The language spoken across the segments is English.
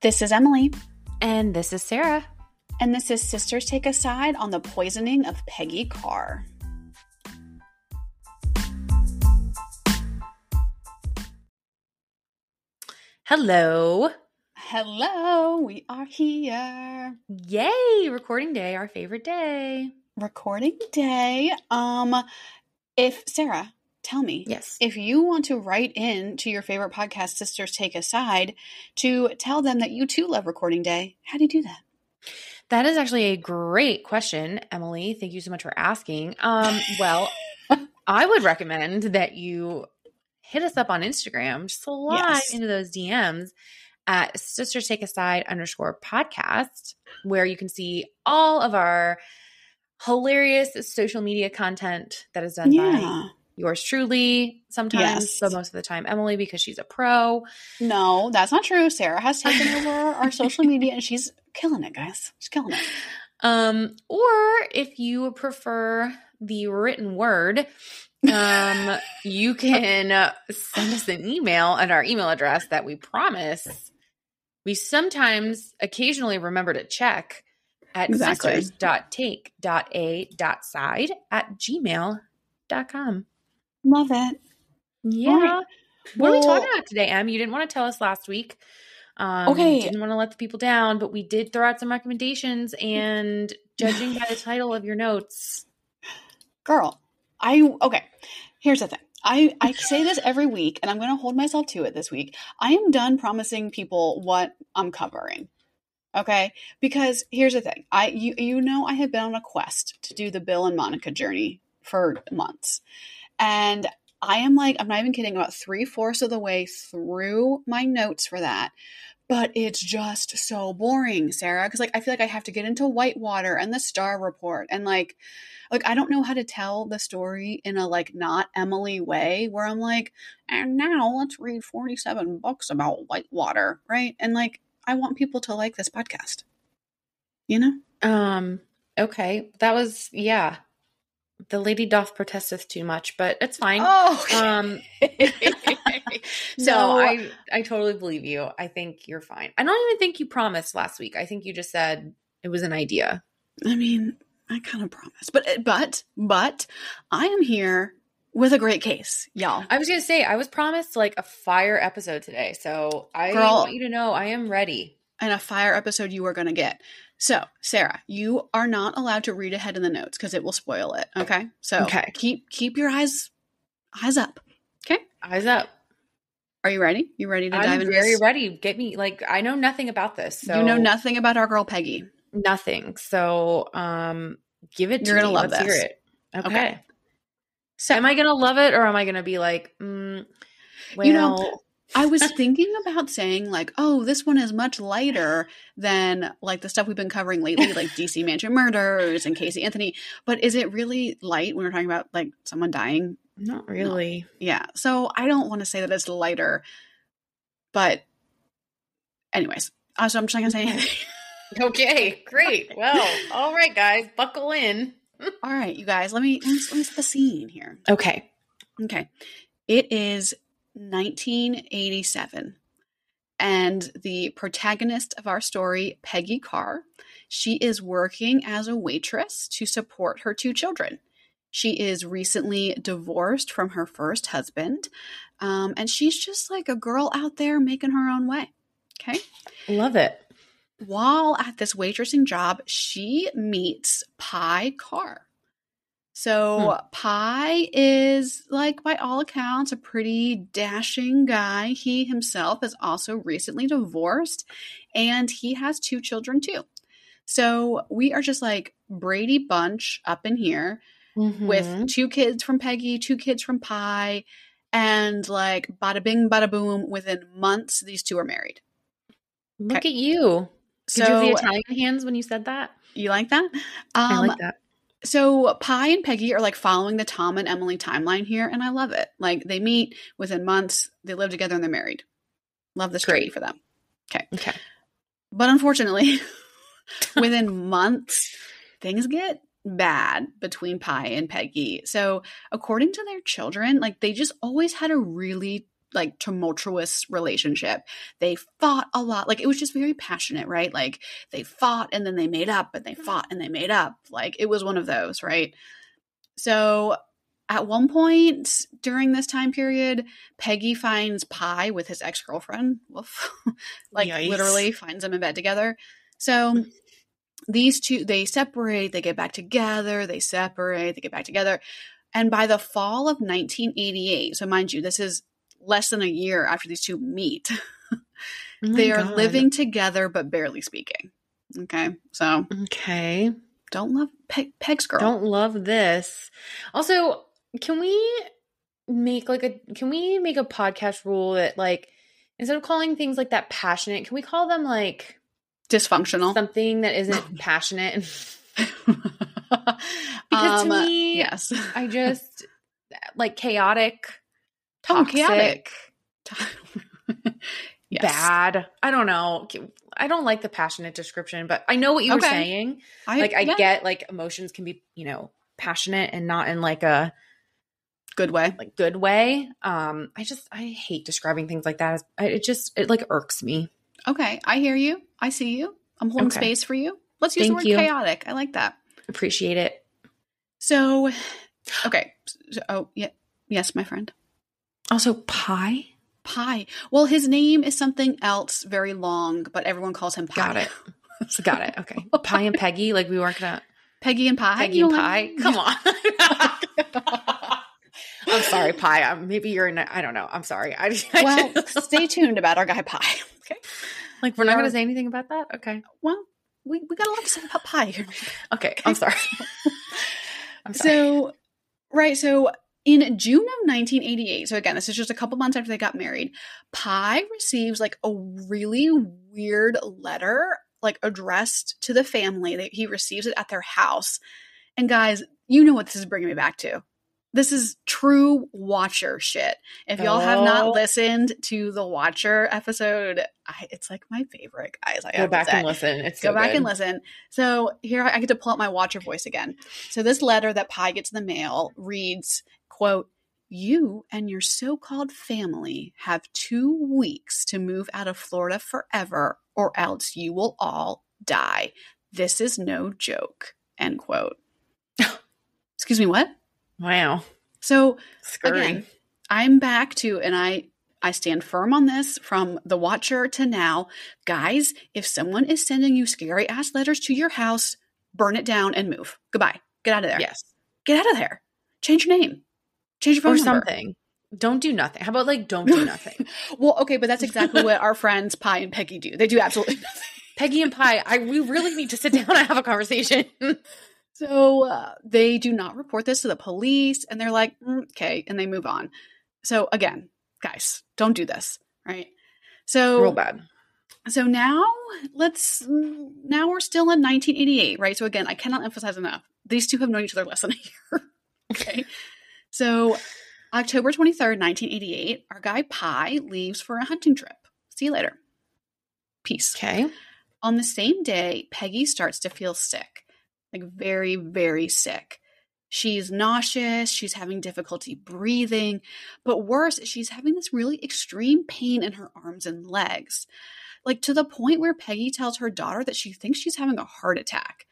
This is Emily. And this is Sarah. And this is Sisters Take a Side on the poisoning of Peggy Carr. Hello. Hello, we are here. Yay, recording day, our favorite day. Recording day. Um if Sarah, tell me. Yes. If you want to write in to your favorite podcast Sisters Take a Side to tell them that you too love recording day, how do you do that? That is actually a great question, Emily. Thank you so much for asking. Um, well, I would recommend that you hit us up on Instagram, slide Yes. into those DMs at Sisters Take a Side underscore podcast, where you can see all of our hilarious social media content that is done by Yeah. Yours truly sometimes, Yes. but most of the time Emily because she's a pro. No, that's not true. Sarah has taken over our social media and she's killing it, guys. She's killing it. Um, or if you prefer the written word, um, you can send us an email at our email address that we promise we sometimes occasionally remember to check at Exactly. sisters.take.a.side at gmail.com. Love it. Yeah. right. What are we talking about today, Em? You didn't want to tell us last week. Um, Okay. Didn't want to let the people down, but we did throw out some recommendations. And judging by the title of your notes, Girl, I okay. Here's the thing. I, I say this every week and I'm going to hold myself to it this week. I am done promising people what I'm covering. Okay? Because here's the thing. I you you know I have been on a quest to do the Bill and Monica journey for months. And I am like, I'm not even kidding, about three fourths of the way through my notes for that. But it's just so boring, Sarah. Because like I feel like I have to get into Whitewater and the Starr Report and like like I don't know how to tell the story in a like not Emily way where I'm like, and now let's read 47 books about Whitewater, right? And like I want people to like this podcast. You know? um, okay, that was yeah. The lady doth protesteth too much, but it's fine. Oh. Um, so no, I I totally believe you. I think you're fine. I don't even think you promised last week. I think you just said it was an idea. I mean, I kind of promised. But but but I am here with a great case, y'all. I was gonna say I was promised like a fire episode today, so I Girl. want you to know I am ready. and a fire episode you are going to get. So, Sarah, you are not allowed to read ahead in the notes because it will spoil it. Okay. So Okay. keep keep your eyes eyes up. Okay. Eyes up. Are you ready? You ready to dive I'm into very this? ready. Get me like I know nothing about this. So You know nothing about our girl Peggy. nothing. So um give it to You're gonna me. love Let's hear this. it. Okay. Okay. So Am I gonna love it or am I gonna be like, mm, well, You know, I was thinking about saying like, oh, this one is much lighter than like the stuff we've been covering lately, like DC Mansion Murders and Casey Anthony. But is it really light when we're talking about like someone dying? not really. Yeah. So I don't want to say that it's lighter, but anyways, uh, so I'm just not gonna say anything. Okay, great. Well, all right, guys, buckle in. All right, you guys, let me let me, let me set the scene here. Okay. Okay. It is 1987. And the protagonist of our story, Peggy Carr, she is working as a waitress to support her two children. She is recently divorced from her first husband, um, and she's just like a girl out there making her own way. Okay. Love it. While at this waitressing job, she meets Pye Carr. So Pye is like by all accounts a pretty dashing guy. He himself is also recently divorced and he has two children too. So we are just like Brady Bunch up in here Mhm. with two kids from Peggy, two kids from Pye, and like bada bing, bada boom. Within months, these two are married. look at you. Did So you have the Italian hands when you said that? you like that? I Um, like that. So Pye and Peggy are like following the Tom and Emily timeline here, and I love it. Like they meet within months, they live together, and they're married. Love this Great. for them. Okay. Okay. But unfortunately, within months, things get bad between Pye and Peggy. So according to their children, like they just always had a really like tumultuous relationship. They fought a lot. Like it was just very passionate, right? Like they fought and then they made up and they hmm. fought and they made up. Like it was one of those, right? So at one point during this time period, Peggy finds Pye with his ex girlfriend. Woof. like Yikes. literally finds them in bed together. So these two, they separate, they get back together, they separate, they get back together. And by the fall of 1988, so mind you, this is less than a year after these two meet, Oh they are God. living together but barely speaking. Okay. So Okay. don't love Peg, Peg's girl. Don't love this. Also, can we make like a can we make a podcast rule that like instead of calling things like that passionate, can we call them like Dysfunctional. something that isn't passionate? Because Um, to me, yes. I just like chaotic, toxic, chaotic. Yes. bad. I don't know. I don't like the passionate description, but I know what you were saying. I, Like I yeah, get like emotions can be, you know, passionate and not in like a good way. like good way. Um, I just I hate describing things like that. It just it like irks me. Okay, I hear you. I see you. I'm holding Okay. space for you. Let's use Thank the word you. chaotic. I like that. Appreciate it. So, okay. So- oh, yeah. Yes, my friend. Also, pye. Pye. Well, his name is something else very long, but everyone calls him Pye. Got it. Got it. Okay. Pye and Peggy. Like we weren't gonna Peggy and Pye. Peggy and Pye. Come on. I'm sorry, Pye. Um, maybe you're. In, I don't know. I'm sorry. I, I well, just- stay tuned about our guy Pye. Okay. like we're not going to say anything about that. Okay. Well, we, we got a lot to say about Pye here. Okay. I'm sorry. I'm sorry. So, right. So, in June of 1988, so again, this is just a couple months after they got married, Pye receives like a really weird letter, like addressed to the family. That he receives it at their house. And guys, you know what this is bringing me back to. This is true Watcher shit. If y'all have Oh. not listened to the Watcher episode, I, it's like my favorite, guys. I Go have to back and listen. It's go so back good. and listen. So here I get to pull up my watcher voice again. So this letter that Pye gets in the mail reads, quote, you and your so-called family have two weeks to move out of Florida forever, or else you will all die. This is no joke. End quote. Excuse me, what? Wow. So Scurry. again, I'm back to, and I I stand firm on this from the watcher to now. Guys, if someone is sending you scary ass letters to your house, burn it down and move. Goodbye. Get out of there. Yes. Get out of there. Change your name. Change your phone Or number. something. Don't do nothing. How about like don't do nothing? Well, okay, but that's exactly what our friends Pye and Peggy do. They do absolutely nothing. Peggy and Pye, I we really need to sit down and have a conversation. So uh, they do not report this to the police, and they're like, "Mm, okay, and they move on. So again, guys, don't do this, right? So Real bad. So now let's now we're still in 1988, right? So again, I cannot emphasize enough. These two have known each other less than a year. okay. So October 23rd, 1988, our guy Pye leaves for a hunting trip. See you later. Peace. Okay. On the same day, Peggy starts to feel sick. Like very, very sick. She's nauseous, she's having difficulty breathing, but worse, she's having this really extreme pain in her arms and legs like to the point where Peggy tells her daughter that she thinks she's having a heart attack.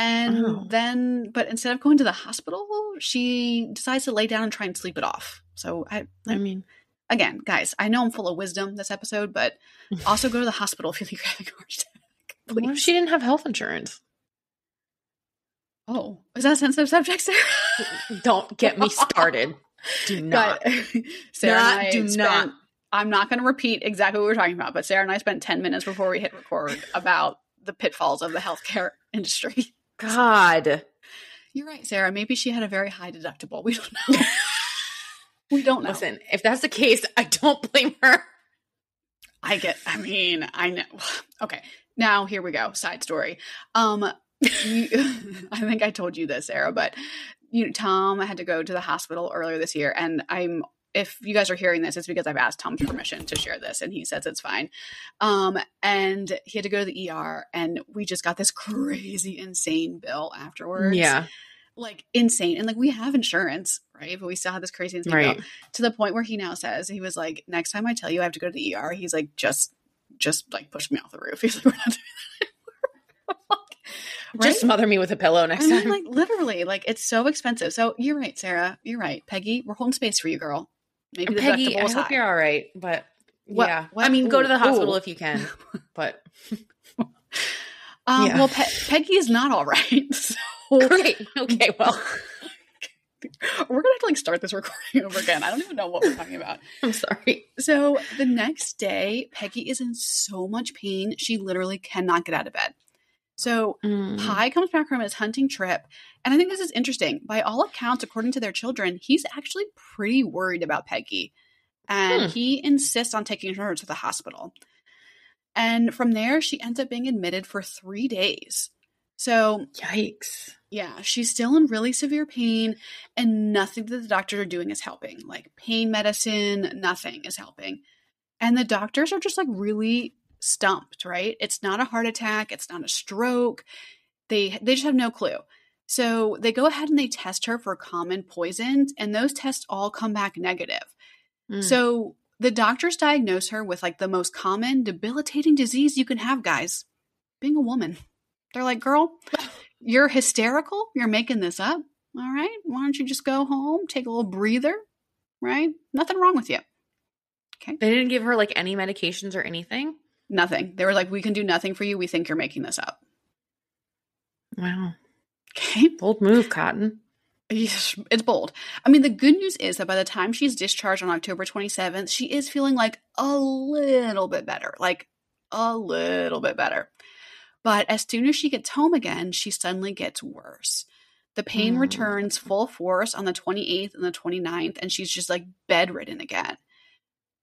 And Oh. then, but instead of going to the hospital, she decides to lay down and try and sleep it off. So, I, I mean, again, guys, I know I'm full of wisdom this episode, but also go to the hospital if you're having a heart attack. what if she didn't have health insurance? oh, is that a sensitive subject, Sarah? Don't get me started. Do not. But Sarah Not- I do spent, not. I'm not going to repeat exactly what we are talking about, but Sarah and I spent 10 minutes before we hit record about the pitfalls of the healthcare industry. God. You're right, Sarah. Maybe she had a very high deductible. We don't know. we don't know. Listen, if that's the case, I don't blame her. I get. I mean, I know. Okay, now here we go. Side story. Um, you, I think I told you this, Sarah, but you know, Tom had to go to the hospital earlier this year, and I'm. If you guys are hearing this, it's because I've asked Tom's permission to share this, and he says it's fine. Um, and he had to go to the ER, and we just got this crazy, insane bill afterwards. Yeah. like insane. And like we have insurance, right? But we still had this crazy instinct Right. to the point where he now says he was like, next time I tell you I have to go to the ER, he's like, just just like push me off the roof. He's like, we're not doing that anymore. Just smother me with a pillow next I mean, time. like literally, like it's so expensive. So you're right, Sarah. You're right, Peggy. We're holding space for you, girl. Maybe the Peggy, I deductible is hope high. you're all right, but What- yeah, what- I mean, go to the hospital ooh. if you can, but Um, Yeah. Well, Pe- Peggy is not all right. So great. Okay, well, we're gonna have to like start this recording over again. I don't even know what we're talking about. I'm sorry. So the next day, Peggy is in so much pain she literally cannot get out of bed. So Mm. Pye comes back from his hunting trip, and I think this is interesting. By all accounts, according to their children, he's actually pretty worried about Peggy, and Hmm. he insists on taking her to the hospital. And from there, she ends up being admitted for three days. So Yikes. yeah, she's still in really severe pain, and nothing that the doctors are doing is helping. Like pain medicine, nothing is helping. And the doctors are just like really stumped, right? It's not a heart attack, it's not a stroke. They they just have no clue. So they go ahead and they test her for common poisons, and those tests all come back negative. Mm. So the doctors diagnose her with like the most common debilitating disease you can have, guys being a woman. They're like, girl, you're hysterical. You're making this up. All right. Why don't you just go home, take a little breather? Right? Nothing wrong with you. Okay. they didn't give her like any medications or anything. Nothing. They were like, we can do nothing for you. We think you're making this up. Wow, Okay. bold move, Cotton. It's bold. I mean, the good news is that by the time she's discharged on October 27th, she is feeling like a little bit better, like a little bit better. But as soon as she gets home again, she suddenly gets worse. The pain Mm. returns full force on the 28th and the 29th, and she's just like bedridden again.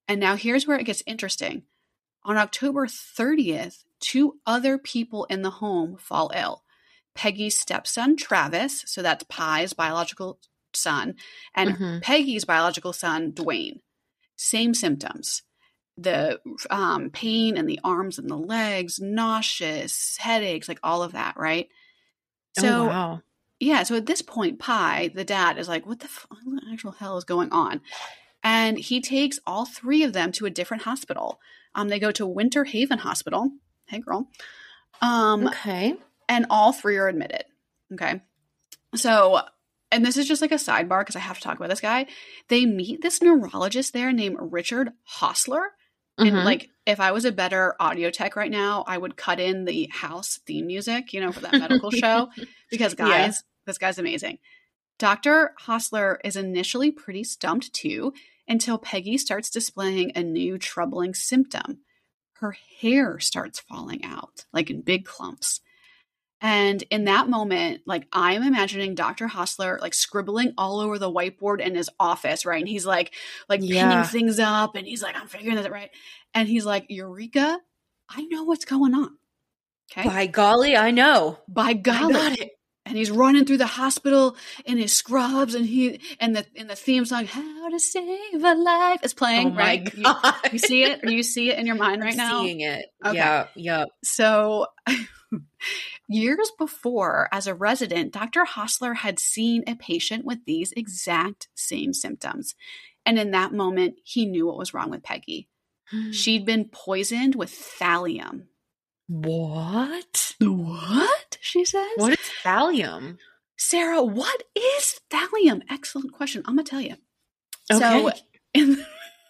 And now here's where it gets interesting. On October 30th, two other people in the home fall ill. Peggy's stepson, Travis, so that's Pye's biological son, and Mhm. Peggy's biological son, Dwayne. Same symptoms. The um, pain in the arms and the legs, nauseous, headaches, like all of that, right? So, oh, wow. yeah, so at this point, Pye, the dad, is like, what the, f- what the actual hell is going on? And he takes all three of them to a different hospital. Um, they go to Winter Haven Hospital. Hey, girl. Um, okay. And all three are admitted. Okay. So, and this is just like a sidebar because I have to talk about this guy. They meet this neurologist there named Richard Hostler. And Mhm. like, if I was a better audio tech right now, I would cut in the house theme music, you know, for that medical show because Yeah. guys, this guy's amazing. Dr. Hostler is initially pretty stumped too until Peggy starts displaying a new troubling symptom. Her hair starts falling out, like in big clumps. And in that moment, like I'm imagining Dr. Hostler like scribbling all over the whiteboard in his office, right? And he's like, like Yeah. pinning things up, and he's like, I'm figuring this out, right? And he's like, Eureka, I know what's going on. Okay. By golly, I know. By I golly. got it. And he's running through the hospital in his scrubs, and he and the in the theme song, How to Save a Life is playing. Oh my right? You- god. You, see it? Or you see it in your mind right I'm now? Seeing it. Okay. Yeah. Yep. So, years before, as a resident, Dr. Hostler had seen a patient with these exact same symptoms. And in that moment, he knew what was wrong with Peggy. She'd been poisoned with thallium. What? What? She says. What is thallium? Sarah, what is thallium? Excellent question. I'm going to tell you. So, Okay. in,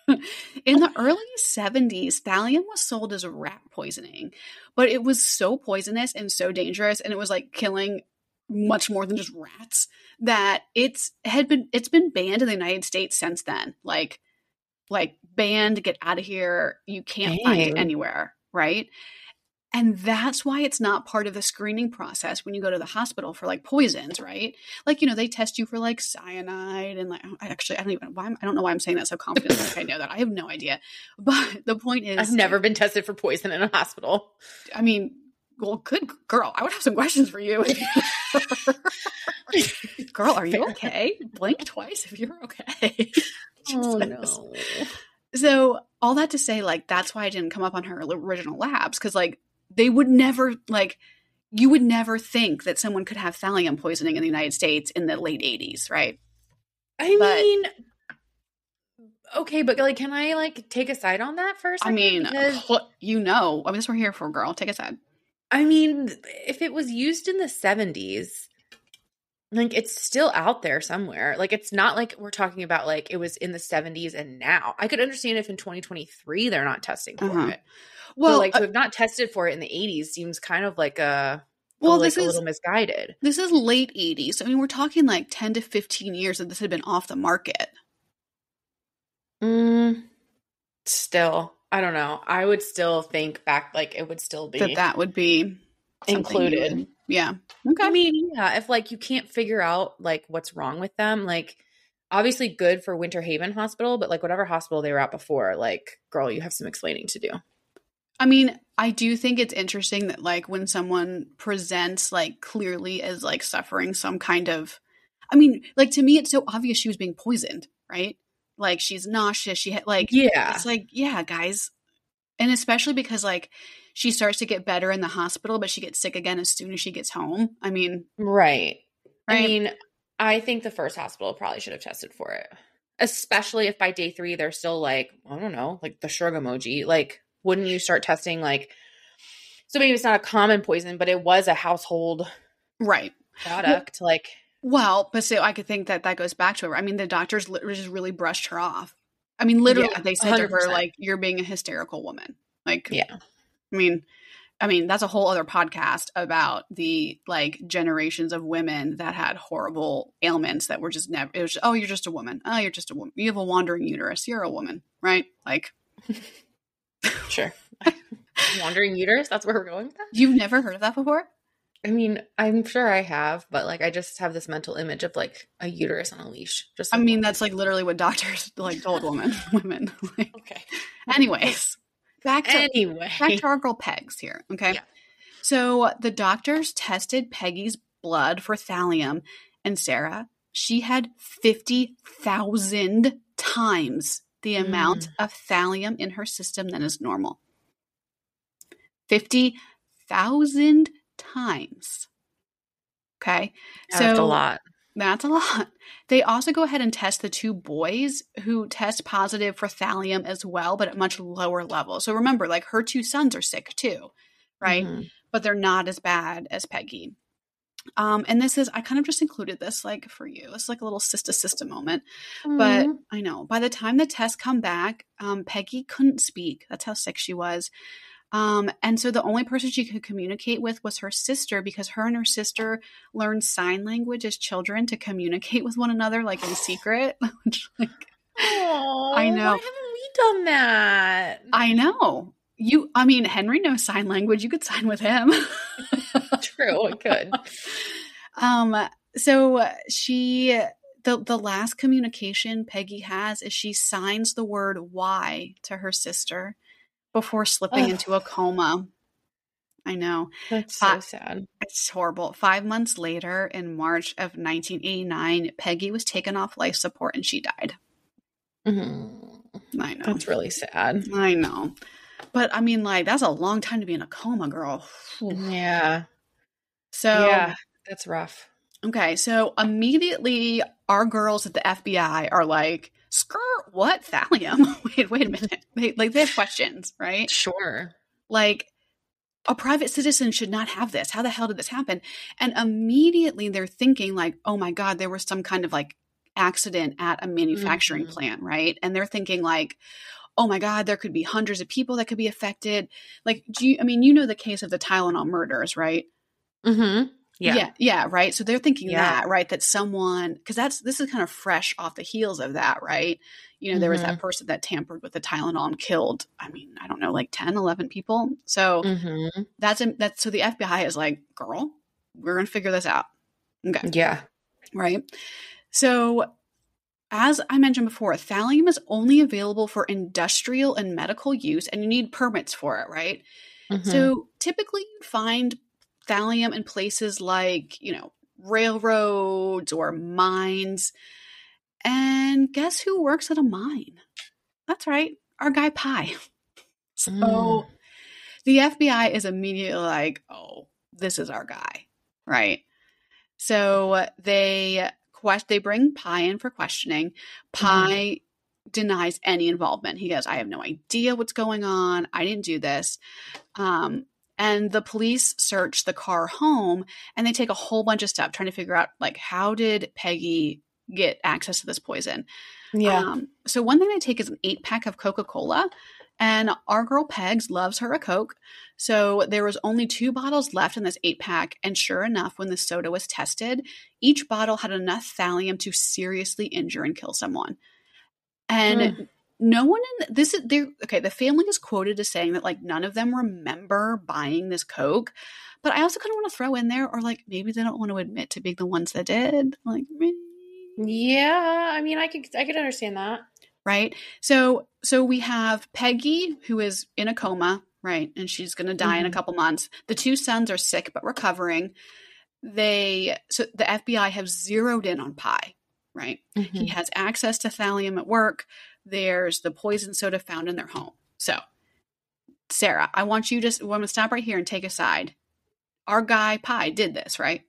in the oh. early 70s, thallium was sold as rat poisoning, but it was so poisonous and so dangerous, and it was like killing much more than just rats that it's had been it's been banned in the United States since then. Like, like banned, get out of here. You can't find it anywhere, right? And that's why it's not part of the screening process when you go to the hospital for like poisons, right? Like, you know, they test you for like cyanide and like, I actually, I don't even, why I'm, I don't know why I'm saying that so confidently. like I know that. I have no idea. But the point is, I've never been tested for poison in a hospital. I mean, well, good girl. I would have some questions for you. girl, are you okay? Blink twice if you're okay. Oh no. So all that to say, like that's why I didn't come up on her original labs because like they would never like you would never think that someone could have thallium poisoning in the United States in the late '80s, right? I But- mean, okay, but like, can I like take a side on that first? I mean, because, you know, I mean, that's what we're here for, girl. Take a side. I mean, if it was used in the seventies, like it's still out there somewhere. Like it's not like we're talking about like it was in the seventies and now. I could understand if in twenty twenty three they're not testing for Uh-huh. it. Well, Well, like uh, to have not tested for it in the eighties seems kind of like a well, like this a is little misguided. this is late '80s. I mean, we're talking like 10 to 15 years that this had been off the market. Mm, still, I don't know. I would still think back like it would still be That that would be included. would- yeah. Okay. I mean, yeah, if like you can't figure out like what's wrong with them, like obviously good for Winter Haven Hospital, but like whatever hospital they were at before, like girl, you have some explaining to do. I mean, I do think it's interesting that like when someone presents like clearly as like suffering some kind of I mean, like to me it's so obvious she was being poisoned, right? Like she's nauseous, she had like Yeah. it's like, yeah, guys. And especially because like she starts to get better in the hospital, but she gets sick again as soon as she gets home. I mean, Right. I mean, I think the first hospital probably should have tested for it. Especially if by day three they're still like, I don't know, like the shrug emoji. Like, wouldn't you start testing like so maybe it's not a common poison, but it was a household right. product. like Well, but so I could think that that goes back to her. I mean, the doctors just really brushed her off. I mean, literally, Yeah, they said to her like, "You're being a hysterical woman." Like, Yeah. I mean, I mean, that's a whole other podcast about the like generations of women that had horrible ailments that were just never. It was just, oh, you're just a woman. Oh, you're just a woman. You have a wandering uterus. You're a woman, right? Like, Sure. Wandering uterus, that's where we're going with that? you've never heard of that before? I mean, I'm sure I have, but like I just have this mental image of like a uterus on a leash. Just I mean, that's like literally what doctors like told women. Women. Like, okay. anyways, back to Anyway. back to our girl Pegs here. Okay. Yeah. So the doctors tested Peggy's blood for thallium, and Sarah, she had 50,000 times the amount of thallium in her system than is normal. 50,000 times. Okay. That's a lot. That's a lot. They also go ahead and test the two boys who test positive for thallium as well, but at much lower levels. So remember, like her two sons are sick too, right? Mhm. But they're not as bad as Peggy. Um, and this is, I kind of just included this like for you. It's like a little sister sister moment. But Mhm. I know by the time the tests come back, um, Peggy couldn't speak. That's how sick she was. Um, and so the only person she could communicate with was her sister because her and her sister learned sign language as children to communicate with one another, like in secret. Which, like, Aw, I know. Why haven't we done that? I know you. I mean, Henry knows sign language. You could sign with him. True, it could. Um, so she the the last communication Peggy has is she signs the word "why" to her sister before slipping Ugh. into a coma. I know That's so Uh, sad. it's horrible. Five months later, in March of 1989, Peggy was taken off life support and she died. Mhm. I know. That's really sad. I know. But I mean, like, that's a long time to be in a coma, girl. Yeah. So, yeah. That's rough. Okay, so immediately our girls at the FBI are like, skirt, what? Thallium? wait, wait a minute. They, like, they have questions, right? Sure. Like, a private citizen should not have this. How the hell did this happen? And immediately they're thinking, like, oh my God, there was some kind of like accident at a manufacturing Mhm. plant, right? And they're thinking, like, oh my God, there could be hundreds of people that could be affected. Like, do you, I mean, you know the case of the Tylenol murders, right? Mm-hmm. Yeah. yeah, yeah, right. So they're thinking Yeah. that, right? That someone, because that's this is kind of fresh off the heels of that, right? You know, there was Mm-hmm. that person that tampered with the Tylenol and killed, I mean, I don't know, like 10, 11 people. So Mm-hmm. that's that's so the FBI is like, girl, we're gonna figure this out, okay, Yeah. right? So. As I mentioned before, thallium is only available for industrial and medical use, and you need permits for it, right? Mhm. So typically you find thallium in places like, you know, railroads or mines. And guess who works at a mine? That's right, our guy Pye. So Mm. the FBI is immediately like, oh, this is our guy, right? So they quest they bring Pye in for questioning. Pye denies any involvement. He goes, I have no idea what's going on. I didn't do this. Um, and the police search the Carr home and they take a whole bunch of stuff trying to figure out like how did Peggy get access to this poison? Um, so one thing they take is an eight pack of Coca Cola, and our girl Pegs loves her a Coke. So there was only two bottles left in this eight pack, and sure enough, when the soda was tested, each bottle had enough thallium to seriously injure and kill someone. And Mm. no one in this is there. Okay, the family is quoted as saying that like none of them remember buying this Coke. But I also kind of want to throw in there, or like maybe they don't want to admit to being the ones that did. Like, maybe Yeah, I mean, I could I could understand that. Right? So so we have peggy who is in a coma right? And she's going to die in a Mhm. couple months. The two sons are sick but recovering. They so the fbi have zeroed in on pye right? Mm-hmm. he has access to thallium at work. There's the poison soda found in their home. So sarah i want you to i'm going to stop right here and take a side. Our guy pye did this right?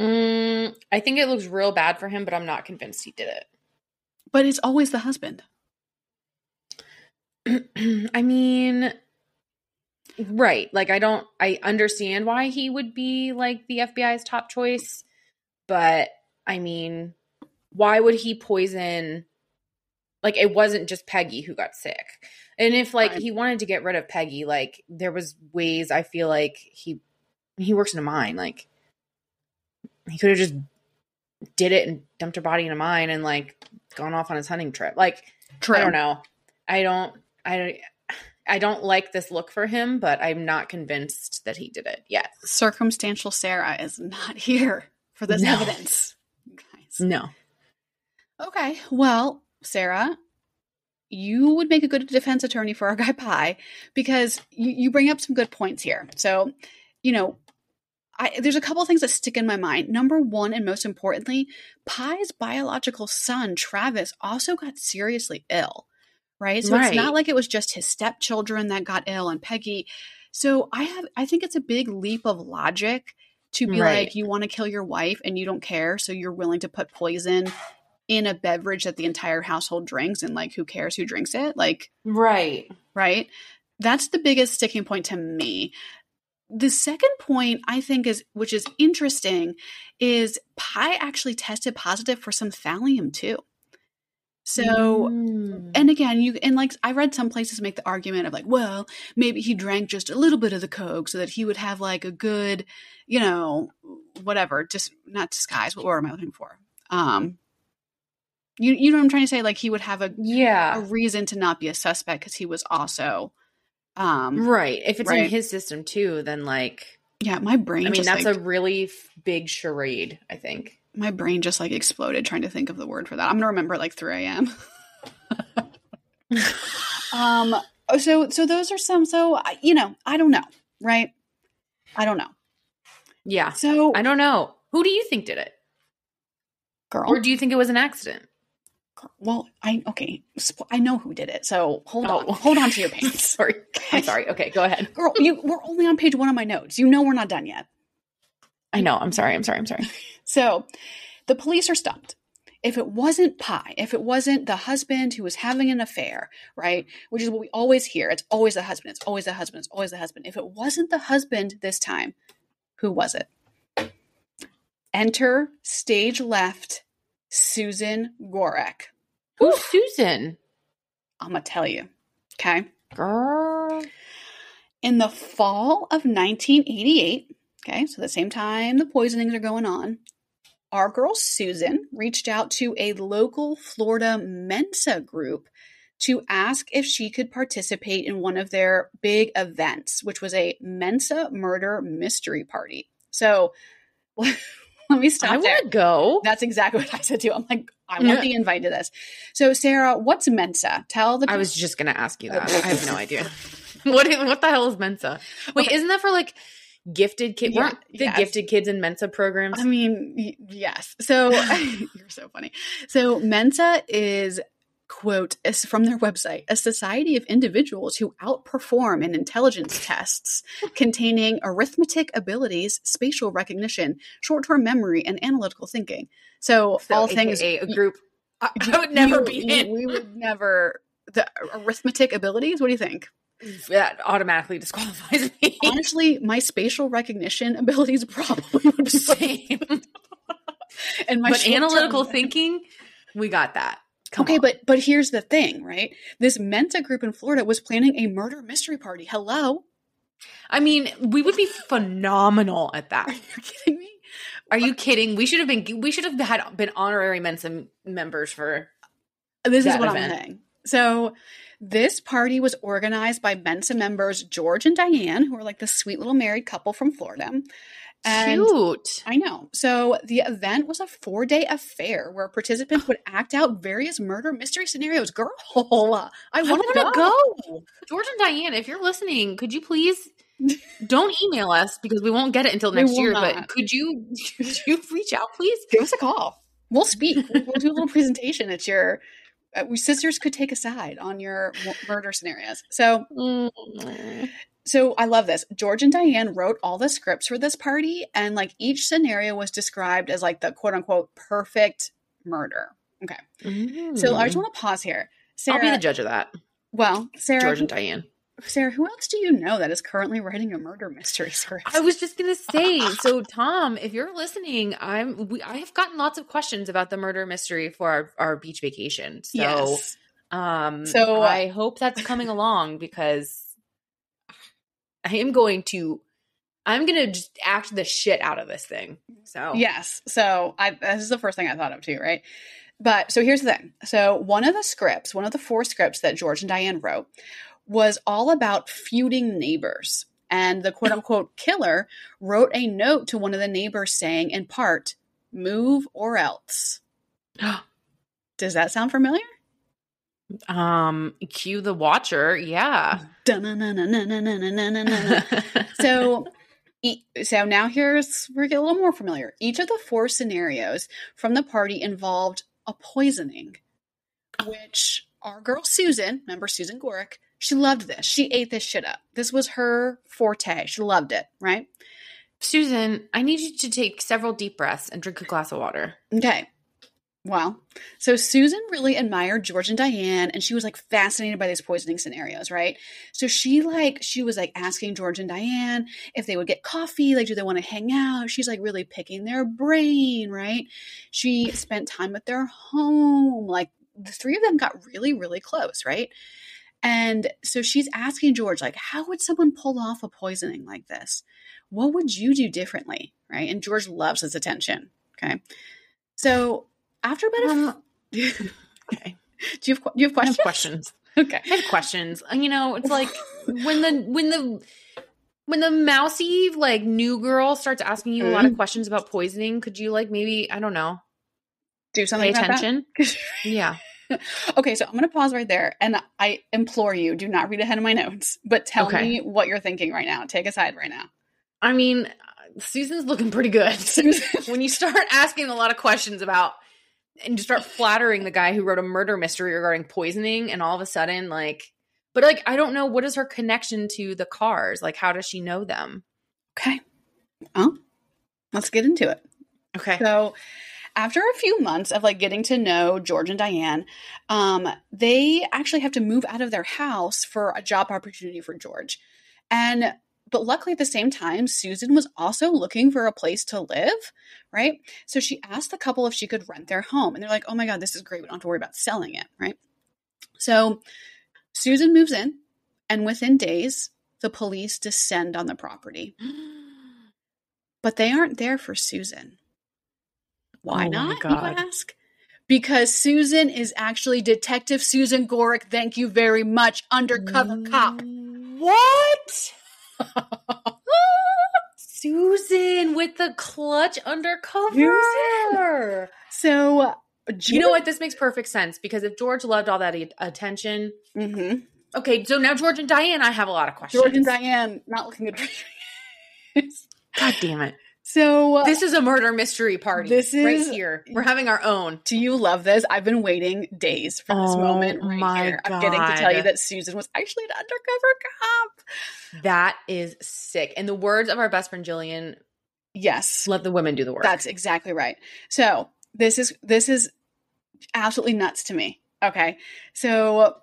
Mm, I think it looks real bad for him, but I'm not convinced he did but it's always the husband. I mean, right. Like, I don't, I understand why he would be like the FBI's top choice, but I mean, why would he poison? Like, it wasn't just Peggy who got sick. And if like he wanted to get rid of Peggy, like there was ways I feel like he he works in a mine. Like he could have just did it and dumped her body in a mine and like gone off on his hunting trip. Like True. I don't know. I don't. I don't. I don't like this look for him, but I'm not convinced that he did it yet. circumstantial Sarah is not here for this No. evidence. Guys. No. Okay, well, Sarah, you would make a good defense attorney for our guy Pye because you, you bring up some good points here. So, you know, I, there's a couple of things that stick in my mind. Number one, and most importantly, Pye's biological son, Travis, also got seriously ill, right? So it's not like it was just his stepchildren that got ill and Peggy. So I have, I think it's a big leap of logic to be Right. like, you want to kill your wife and you don't care, so you're willing to put poison in a beverage that the entire household drinks, and like, who cares who drinks it? Like, Right. right? That's the biggest sticking point to me. The second point I think is, which is interesting, is Pye actually tested positive for some thallium too. So, Mm. and again, you and like I read some places make the argument of like, well, maybe he drank just a little bit of the coke so that he would have like a good, you know, whatever, just not disguise. What word am I looking for? Um, you you know what I'm trying to say? Like he would have a yeah. a reason to not be a suspect because he was also um Right. If it's Right. in his system too, then like yeah my brain I mean that's like, a really f- big charade. I think. my brain just like exploded trying to think of the word for that i'm gonna remember at like 3 a.m um oh, so so those are some so you know i don't know right i don't know Yeah. so I don't know. Who do you think did it, girl, or do you think it was an accident? Well i okay sp- i know who did it so hold Oh. on hold on to your pants sorry. I'm sorry. Okay, go ahead. girl you we're only on page one of my notes you know we're not done yet I know. I'm sorry. I'm sorry. I'm sorry. So the police are stumped. If it wasn't Pye, if it wasn't the husband who was having an affair, right? Which is what we always hear. It's always the husband. It's always the husband. It's always the husband. If it wasn't the husband this time, who was it? Enter stage left Susan Goreck. Who's Susan? I'm going to tell you. Okay. Girl. In the fall of 1988, okay, so the same time the poisonings are going on, our girl Susan reached out to a local Florida Mensa group to ask if she could participate in one of their big events, which was a Mensa murder mystery party. So let me stop I there. want to go. That's exactly what I said too. I'm like, I want the invite to this. So, Sarah, what's Mensa? Tell the I was just gonna ask you that. I have no idea. What is, what the hell is Mensa? Wait, Okay. isn't that for like gifted kids? Yeah, Weren't the yes. gifted kids in Mensa programs? I mean, y- yes. So you're so funny. So Mensa is quote, is from their website, a society of individuals who outperform in intelligence tests containing arithmetic abilities, spatial recognition, short-term memory, and analytical thinking. So, So, all things a group. Uh, I, I would never you- be you- in. We would never the arithmetic abilities. What do you think? That automatically disqualifies me. Honestly, my spatial recognition abilities probably would be the Same. and my but analytical thinking, we got that. Come okay, on. but but here's the thing, right? This Mensa group in Florida was planning a murder mystery party. Hello, I mean, we would be phenomenal at that. are you kidding me? Are you kidding? We should have been. We should have had been honorary Mensa members for. Uh, this is what I'm saying. So, this party was organized by Mensa members George and Diane, who are like the sweet little married couple from Florida. And Cute. I know. So the event was a four day affair where participants would act out various murder mystery scenarios. Girl, I want to to go. George and Diane, if you're listening, could you please don't email us because we won't get it until next year. not. But could you could you reach out, please? Give us a call. We'll speak. We'll, we'll do a little presentation at your. Uh, sisters could take a side on your murder scenarios. So, Mm. So I love this. George and Diane wrote all the scripts for this party, and like each scenario was described as like the quote unquote perfect murder. Okay, so I just want to pause here. Sarah, Mm. I'll be the judge of that. well, Sarah, George and Diane. Sarah, who else do you know that is currently writing a murder mystery script? I was just gonna say, so Tom, if you're listening, I'm we, I have gotten lots of questions about the murder mystery for our, our beach vacation. So yes. um So, uh, I hope that's coming along because I am going to I'm gonna just act the shit out of this thing. So Yes. So I this is the first thing I thought of too, right? But so here's the thing. So one of the scripts, one of the four scripts that George and Diane wrote was all about feuding neighbors. And the quote unquote killer wrote a note to one of the neighbors saying, in part, move or else. Does that sound familiar? Um, cue the watcher. Yeah. so so now here's we get a little more familiar. Each of the four scenarios from the party involved a poisoning, which our girl Susan, remember Susan Goreck, she loved this. She ate this shit up. This was her forte. She loved it, right? Susan, I need you to take several deep breaths and drink a glass of water. Okay well so susan really admired george and diane and she was like fascinated by these poisoning scenarios right? So she like she was like asking george and diane if they would get coffee like do they want to hang out? She's like really picking their brain right? She spent time at their home like the three of them got really really close right? And so she's asking george like how would someone pull off a poisoning like this? What would you do differently? Right? And george loves his attention okay? So after about a Um, okay do you have, do you have I have questions questions. okay I have questions. Uh, You know, it's like when the when the when the mousy like new girl starts asking you a lot of Mm-hmm. questions about poisoning, could you like maybe I don't know do something pay attention? Yeah. okay, so I'm going to pause right there and I implore you do not read ahead of my notes, but tell Okay. me what you're thinking right now. Take a side right now. I mean, Susan's looking pretty good. When you start asking a lot of questions about and you start flattering the guy who wrote a murder mystery regarding poisoning and all of a sudden like but like I don't know what is her connection to the Carrs? Like how does she know them? Okay. Well, let's get into it. Okay. So, after a few months of like getting to know George and Diane, um, they actually have to move out of their house for a job opportunity for George. And but luckily at the same time, Susan was also looking for a place to live, right? So she asked the couple if she could rent their home. And they're like, oh my God, this is great. We don't have to worry about selling it, right? So Susan moves in, and within days, the police descend on the property. But they aren't there for Susan. Why Oh not? You ask. Because Susan is actually Detective Susan Goreck. Thank you very much, undercover cop. What? Susan with the clutch undercover. So, You know what? This makes perfect sense because if George loved all that a- attention, hmm okay. So now George and Diane, I have a lot of questions. George and Diane not looking good. God damn it! So uh, This is a murder mystery party. This is right here. We're having our own. do you love this? I've been waiting days for this Oh moment right my here. I'm getting to tell you that Susan was actually an undercover cop. That is sick. In the words of our best friend Jillian, Yes. let the women do the work. That's exactly right. So this is this is absolutely nuts to me. Okay. So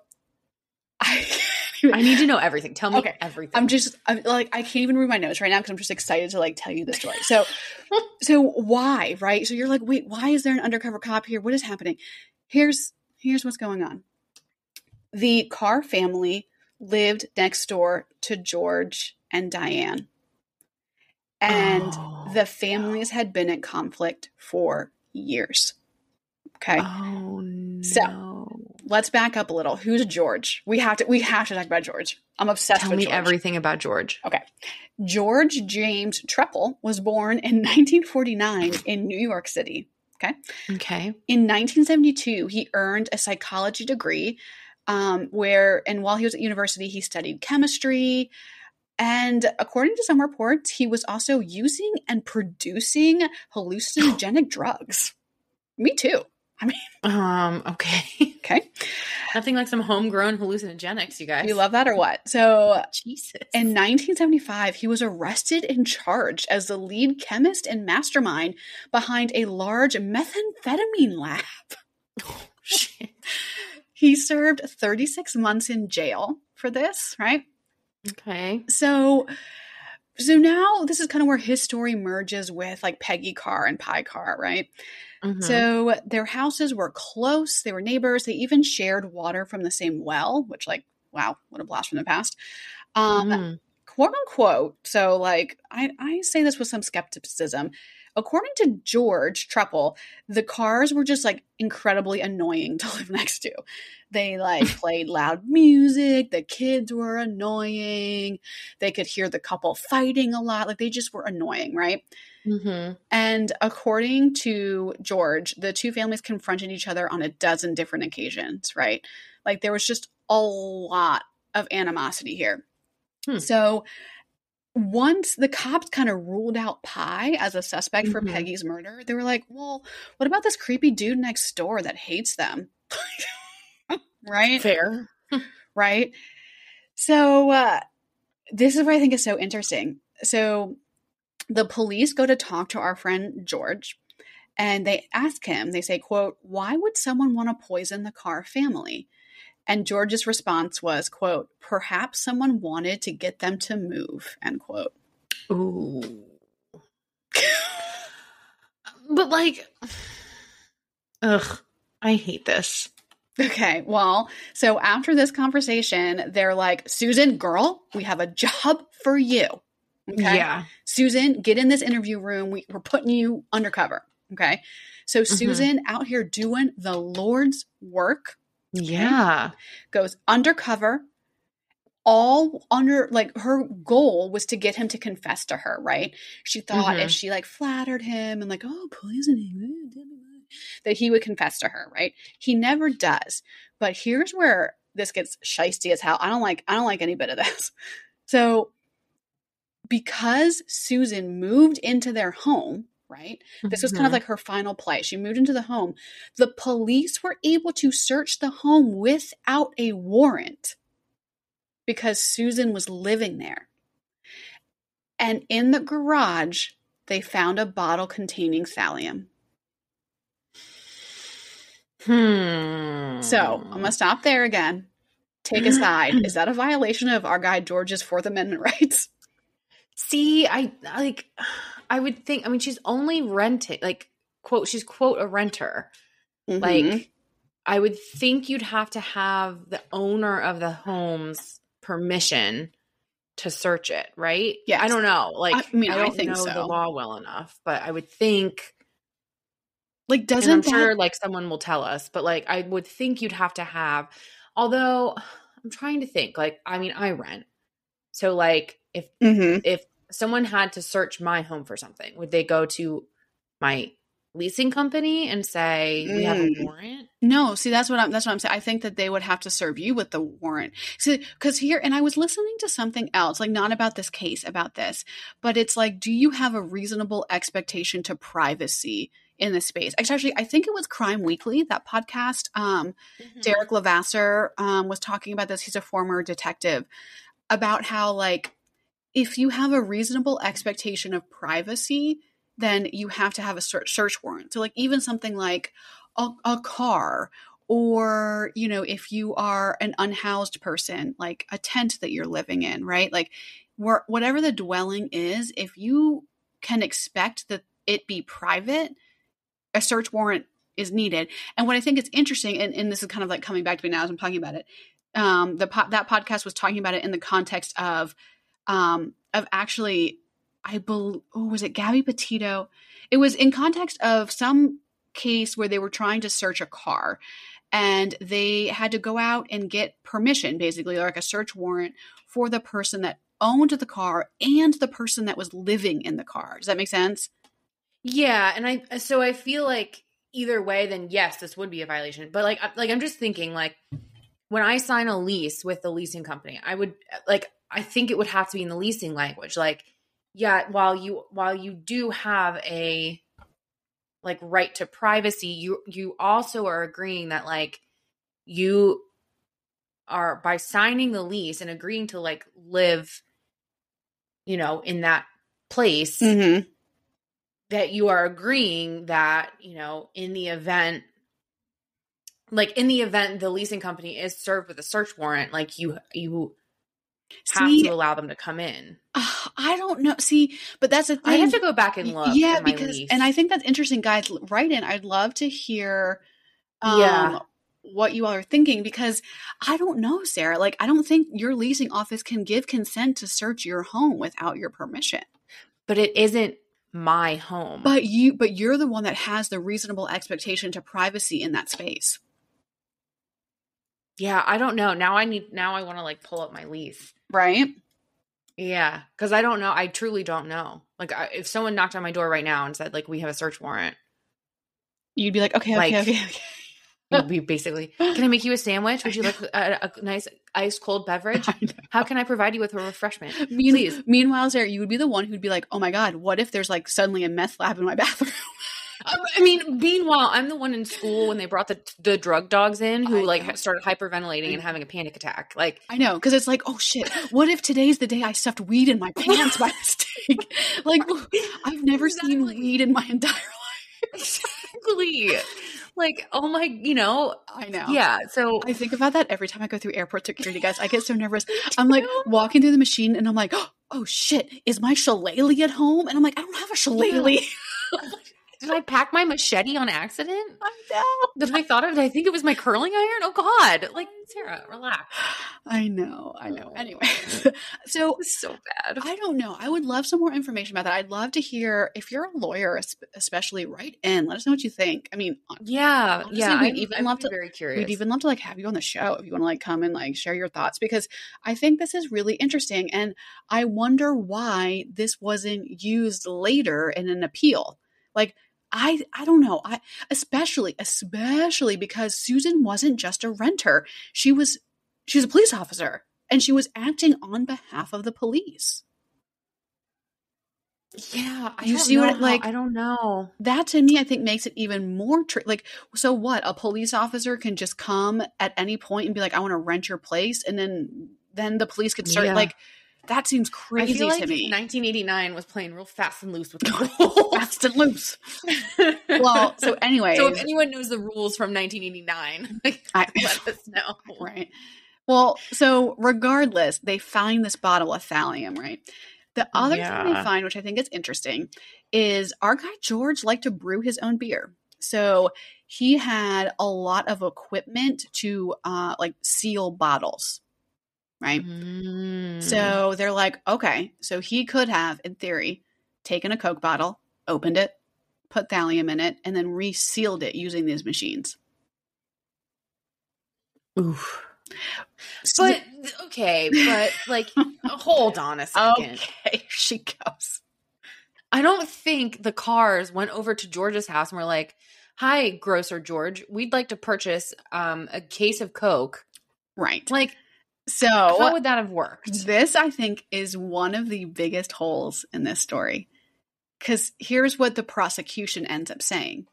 I I need to know everything. Tell me Okay. everything. I'm just I'm like I can't even read my notes right now because I'm just excited to like tell you the story. So so why, right? So you're like, wait, why is there an undercover cop here? What is happening? Here's here's what's going on. The Carr family lived next door to George and Diane. And Oh, the families had been in conflict for years. Okay. Oh no. So, Let's back up a little. Who's George? We have to we have to talk about George. I'm obsessed Tell with me George. everything about George. Okay. George James Trepal was born in 1949 in New York City. Okay. Okay. In 1972, he earned a psychology degree, um, where and while he was at university, he studied chemistry. And according to some reports, he was also using and producing hallucinogenic drugs. Me too. Um, okay. Okay, Nothing like some homegrown hallucinogenics, you guys. you love that or what? So Jesus. In 1975, he was arrested and charged as the lead chemist and mastermind behind a large methamphetamine lab. shit. He served 36 months in jail for this, right? Okay. So so now this is kind of where his story merges with like Peggy Carr and Pye Carr, right? Mhm. So their houses were close, they were neighbors, they even shared water from the same well, which like wow, what a blast from the past. Um Mm. quote unquote, so like I, I say this with some skepticism. According to George Trepal, the Carrs were just like incredibly annoying to live next to. They like played loud music, the kids were annoying, they could hear the couple fighting a lot, like they just were annoying, right? Mhm. And according to George, the two families confronted each other on a dozen different occasions, right? Like there was just a lot of animosity here. Hmm. So once the cops kind of ruled out Pye as a suspect for Mhm. Peggy's murder, they were like, well, what about this creepy dude next door that hates them? right? Fair. right? So uh, this is what I think is so interesting. So the police go to talk to our friend George, and they ask him. They say, "quote Why would someone want to poison the Carr family?" And George's response was, "quote Perhaps someone wanted to get them to move." End quote. Ooh. but like, ugh, I hate this. Okay, well, so after this conversation, they're like, "Susan, girl, we have a job for you." Okay? Yeah. Susan, get in this interview room. We, we're putting you undercover. Okay. So Mhm. Susan out here doing the Lord's work Yeah. goes undercover, all under like her goal was to get him to confess to her, right? She thought Mhm. if she like flattered him and like, oh, poisoning, that he would confess to her, right? He never does. But here's where this gets shisty as hell. I don't like I don't like any bit of this. So because Susan moved into their home, right? This was kind of Mhm. like her final play. She moved into the home. The police were able to search the home without a warrant because Susan was living there. And in the garage, they found a bottle containing thallium. Hmm. So I'm going to stop there again. Take a side. Is that a violation of our guy George's Fourth Amendment rights? see, I like. I would think. I mean, she's only renting. Like, quote. She's quote a renter. Mhm. Like, I would think you'd have to have the owner of the home's permission to search it, right? Yeah. I don't know. Like, I mean, I don't think know so. the law well enough, but I would think. Like, And I'm doesn't that sure like someone will tell us, but like I would think you'd have to have. Although I'm trying to think. Like, I mean, I rent, so like if Mhm. if someone had to search my home for something, would they go to my leasing company and say we have a Mm. warrant? No, see that's what I'm that's what I'm saying. I think that they would have to serve you with the warrant. See, because here and I was listening to something else, like not about this case, about this, but it's like, do you have a reasonable expectation to privacy in this space? Actually, I think it was Crime Weekly, that podcast. Um, Derek Levasseur um, was talking about this. He's a former detective about how like if you have a reasonable expectation of privacy, then you have to have a search, search warrant. So like even something like a, a car or you know if you are an unhoused person like a tent that you're living in right like where, whatever the dwelling is if you can expect that it be private a search warrant is needed. And what i think is interesting and, and this is kind of like coming back to me now as i'm talking about it um the po- that podcast was talking about it in the context of um of actually i believe oh was it gabby petito? It was in context of some case where they were trying to search a car and they had to go out and get permission basically like a search warrant for the person that owned the car and the person that was living in the car. Does that make sense Yeah, and I so I feel like either way, then yes, this would be a violation. But like, like I'm just thinking, like when I sign a lease with the leasing company, I would like I think it would have to be in the leasing language. Like, yeah, while you while you do have a like right to privacy, you you also are agreeing that like you are by signing the lease and agreeing to like live, you know, in that place mm-hmm. That you are agreeing that you know in the event like in the event the leasing company is served with a search warrant like you you have see to allow them to come in. Uh, i don't know. See but that's the thing i have to go back and look yeah because lease. and i think that's interesting guys write in. I'd love to hear um, Yeah. what you all are thinking because i don't know sarah. Like i don't think your leasing office can give consent to search your home without your permission. But it isn't my home. But you but you're the one that has the reasonable expectation to privacy in that space. Yeah i don't know. Now i need now i want to like pull up my lease. Right? Yeah because i don't know. I truly don't know. Like I, if someone knocked on my door right now and said like we have a search warrant you'd be like okay okay Like- okay okay be basically can i make you a sandwich would you like a, a nice ice cold beverage How can I provide you with a refreshment? Mean- Please. meanwhile sarah you would be the one who'd be like oh my god what if there's like suddenly a meth lab in my bathroom Um, I mean, meanwhile, I'm the one in school when they brought the the drug dogs in who like started hyperventilating and having a panic attack. Like, I know, because it's like, oh shit, what if today's the day I stuffed weed in my pants by mistake? like, I've never seen weed in my entire life. Exactly. Like, oh my, you know, I know. yeah. So I think about that every time I go through airport security, guys. I get so nervous. I'm like walking through the machine and I'm like, oh shit, is my shillelagh at home? And I'm like, I don't have a shillelagh. did I pack my machete on accident? I know. Did I thought of? Did I think it was my curling iron? Oh God! Like Sarah, relax. I know. I know. Oh. Anyway, so so bad. I don't know. I would love some more information about that. I'd love to hear if you're a lawyer, especially, write in. Let us know what you think. I mean, Yeah, Honestly, yeah. we'd I'm- even I'd love to- very curious. We'd even love to like have you on the show if you want to like come and like share your thoughts because I think this is really interesting and I wonder why this wasn't used later in an appeal. Like I I don't know. I especially especially because Susan wasn't just a renter. She was she was a police officer and she was acting on behalf of the police. Yeah, I You don't see what how- like- I don't know. That to me I think makes it even more tr- like so what? A police officer can just come at any point and be like I want to rent your place and then then the police could start Yeah. like that seems I crazy feel like to me. 1989 was playing real fast and loose with the rules. Fast and loose. Well, so anyway, so if anyone knows the rules from 1989, like, I, let us know. right. Well, so regardless, they find this bottle of thallium, right? The other thing they find, which I think is interesting, is our guy George liked to brew his own beer. So he had a lot of equipment to uh, like seal bottles, right? Mm. So they're like, okay, so he could have, in theory, taken a Coke bottle, opened it, put thallium in it, and then resealed it using these machines. Oof. But okay, but like, hold on a second. okay, here she goes. I don't think the Carrs went over to George's house and were like, "Hi, grocer George, we'd like to purchase um, a case of Coke." Right. Like, So how would that have worked? This, I think, is one of the biggest holes in this story. Because here's what the prosecution ends up saying.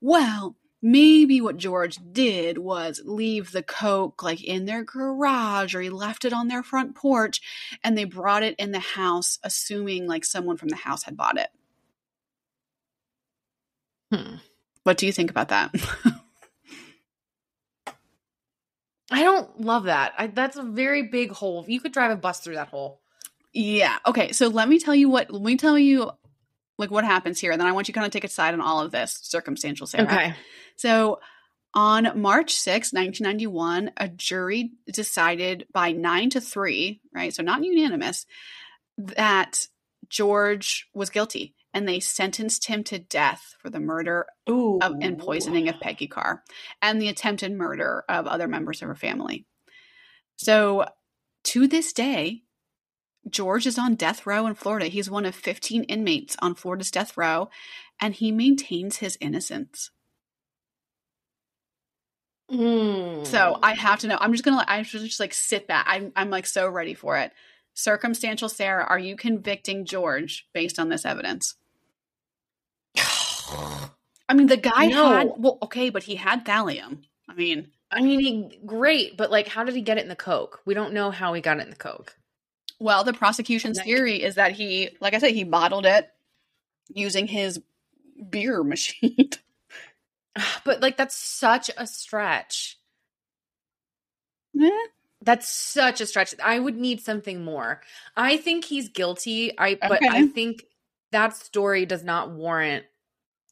Well, maybe what George did was leave the Coke like in their garage or he left it on their front porch and they brought it in the house, assuming like someone from the house had bought it. Hmm. What do you think about that? I don't love that. I, that's a very big hole. You could drive a bus through that hole. Yeah. Okay. So let me tell you what. Let me tell you, like what happens here, and then I want you to kind of take a side on all of this circumstantial Sarah. Okay. So on March 6, 1991, a jury decided by nine to three, right? So not unanimous, that George was guilty, and they sentenced him to death for the murder Ooh. of, and poisoning of Peggy Carr and the attempted murder of other members of her family. So to this day, George is on death row in Florida. He's one of 15 inmates on Florida's death row, and he maintains his innocence. Mm. So I have to know. I'm just gonna. I should just like sit back. I'm. I'm like so ready for it. Circumstantial Sarah, are you convicting George based on this evidence? I mean, the guy No. had. Well, okay, but he had thallium. I mean, I mean, he, great, but like, how did he get it in the Coke? We don't know how he got it in the Coke. well, the prosecution's Like- theory is that he, like I said, he bottled it using his beer machine. But like, that's such a stretch. That's such a stretch. I would need something more. I think he's guilty. I but I think that story does not warrant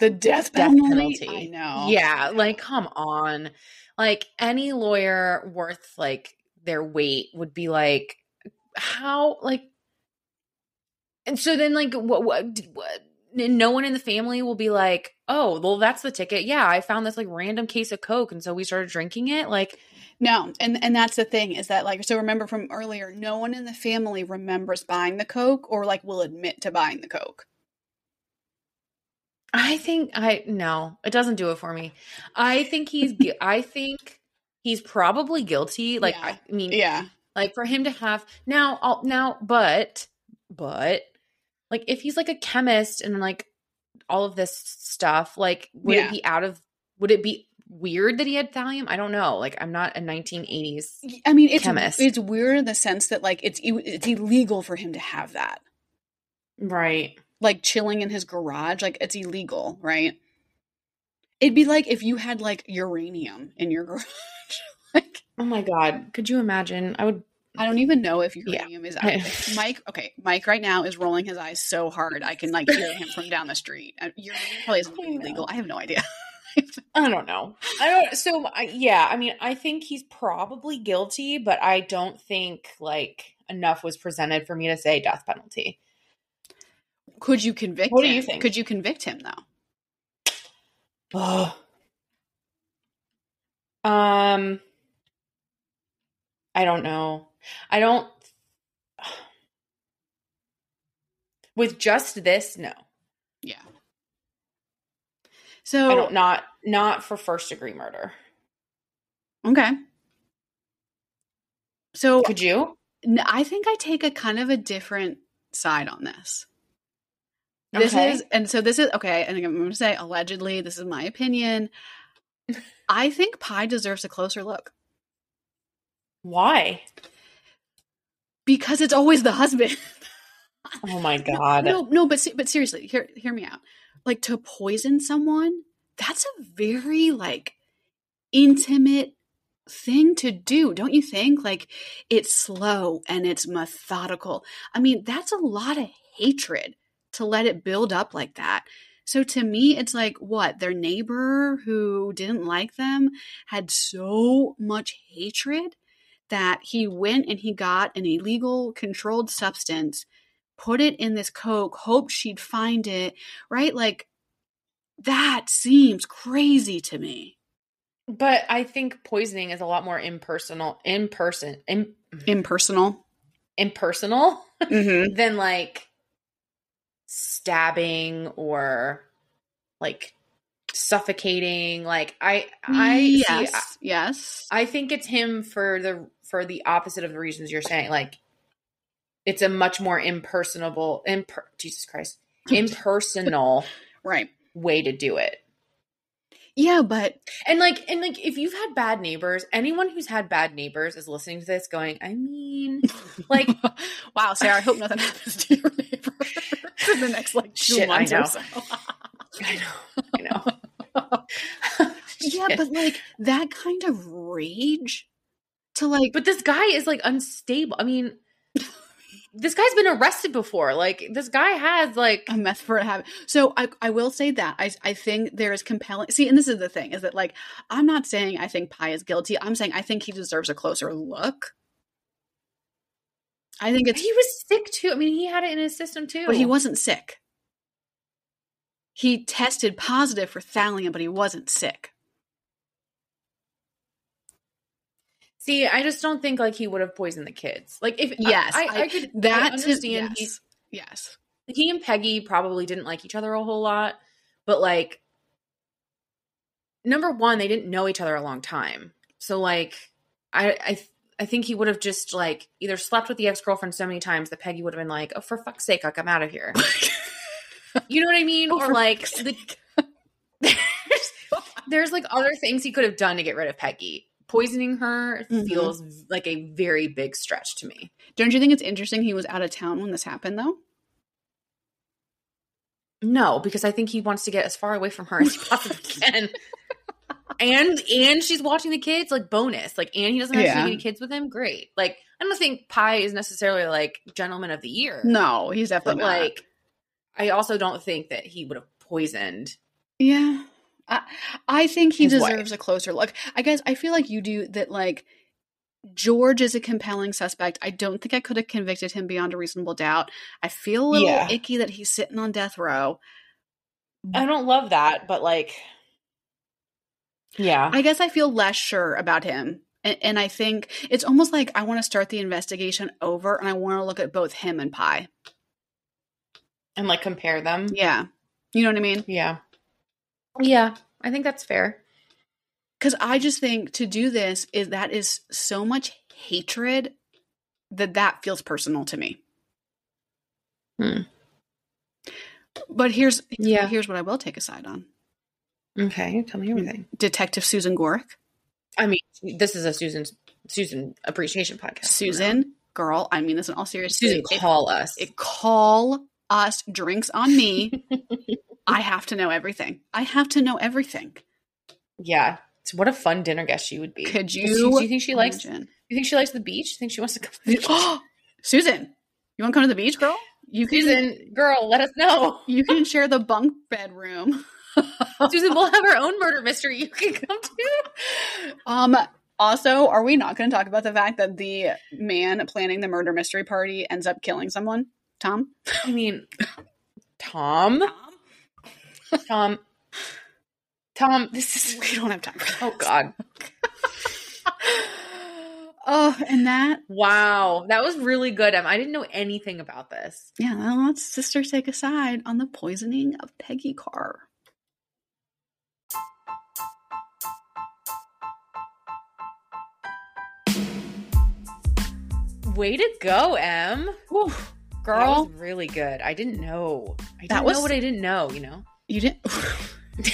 the death death penalty. penalty. I know. Yeah, like come on. Like any lawyer worth like their weight would be like how like and so then like what what, what no one in the family will be like, "Oh, well that's the ticket. Yeah, I found this like random case of coke and so we started drinking it." Like No, and and that's the thing is that like so remember from earlier, no one in the family remembers buying the coke or like will admit to buying the coke. I think I no, it doesn't do it for me. I think he's I think he's probably guilty. Like Yeah. I, mean, Yeah, like for him to have now I'll, now but but like if he's like a chemist and like all of this stuff, like would Yeah. it be out of would it be weird that he had thallium? I don't know. Like I'm not a 1980s. I mean it's Chemist. it's weird in the sense that like it's it's illegal for him to have that. Right. Like chilling in his garage, like it's illegal, right? It'd be like if you had like uranium in your garage. like Oh my god. Could you imagine? I would I don't even know if Yeah. uranium is. I- Mike, okay, Mike right now is rolling his eyes so hard I can like hear him from down the street. Uh, Uranium probably isn't illegal. I have no idea. I don't know. I don't. So I, yeah, I mean, I think he's probably guilty, but I don't think like enough was presented for me to say death penalty. Could you convict? What do you think? Could you convict him though? Oh. Um. I don't know. I don't. With just this, no. Yeah. So. Not not for first degree murder. okay. So Could you? I think I take a kind of a different side on this. This Okay. is, and so this is okay. And I'm going to say allegedly. This is my opinion. I think Pye deserves a closer look Why? because it's always the husband. Oh my god. No, no, but but seriously, hear hear me out. Like to poison someone, that's a very like intimate thing to do, don't you think? Like it's slow and it's methodical. I mean, that's a lot of hatred to let it build up like that. So to me, it's like what their neighbor who didn't like them had so much hatred that he went and he got an illegal controlled substance put it in this coke, hoped she'd find it, right? Like that seems crazy to me. But I think poisoning is a lot more impersonal, in person, in, Impersonal. impersonal Mm-hmm. than like stabbing or like suffocating. Like I I see, yes, I, yes. I think it's him for the for the opposite of the reasons you're saying. Like it's a much more impersonable imper- Jesus Christ. Impersonal right. way to do it. Yeah, but And like and like if you've had bad neighbors, anyone who's had bad neighbors is listening to this going, I mean, like wow, Sarah, I hope nothing happens to your neighbor in the next like two Shit, I months know. or so. I know. I know. yeah, but like that kind of rage to like But this guy is like unstable. I mean, this guy's been arrested before. Like this guy has like a meth for a habit. So I, I will say that I, I think there is compelling. See, and this is the thing is that like I'm not saying I think Pye is guilty. I'm saying I think he deserves a closer look. I think it's, he was sick too. I mean, he had it in his system too. but he wasn't sick. He tested positive for thallium, but he wasn't sick. See, I just don't think like he would have poisoned the kids. Like if Yes, I, I, I could That I understand yes, yes. he he and Peggy probably didn't like each other a whole lot, but like number one, they didn't know each other a long time. So like I I I think he would have just like either slept with the ex girlfriend so many times that Peggy would have been like, "Oh, for fuck's sake, like I'm out of here." you know what I mean? Oh, or like the, there's, there's like other things he could have done to get rid of Peggy. Poisoning her Mhm. feels like a very big stretch to me. Don't you think it's interesting he was out of town when this happened though? No, because I think he wants to get as far away from her as he possibly can. and and she's watching the kids like bonus. Like and he doesn't have Yeah. too many kids with him. Great. Like I don't think Pye is necessarily like gentleman of the year. No, he's But definitely not. like I also don't think that he would have poisoned. Yeah. I I think he deserves a closer look. I guess I feel like you do that like George is a compelling suspect. I don't think I could have convicted him beyond a reasonable doubt. I feel a little Yeah. icky that he's sitting on death row. I don't love that, but like Yeah. I guess I feel less sure about him. And, and I think it's almost like I want to start the investigation over and I want to look at both him and Pye. and like compare them. Yeah. You know what I mean? Yeah. Yeah. I think that's fair. Because I just think to do this is that is so much hatred that that feels personal to me. Hmm. But here's Yeah. here's what I will take a side on: Okay. Tell me everything. Detective Susan Goreck. I mean, this is a Susan Susan appreciation podcast. Susan, girl, I mean this in all seriousness. Susan, If- call us. if- call us. Drinks on me. I have to know everything. I have to know everything. yeah. So what a fun dinner guest she would be. Could you? do you think she likes? Imagine? you think she likes the beach? Do you think she wants to come? To the beach? Susan, you want to come to the beach, girl? You can. Susan, girl, let us know. You can share the bunk bedroom. Susan, we'll have our own murder mystery you can come to. Um. Also, are we not going to talk about the fact that the man planning the murder mystery party ends up killing someone? Tom. I mean, Tom, Tom, Tom. Tom, this is. We don't have time for that. Oh God! oh, and that. Wow, that was really good. Em. I didn't know anything about this. Yeah, well, let's sister take a side on the poisoning of Peggy Carr. Way to go, Em. Whew, That girl, was really good. I didn't know. I didn't That was- know what I didn't know. You know. You didn't.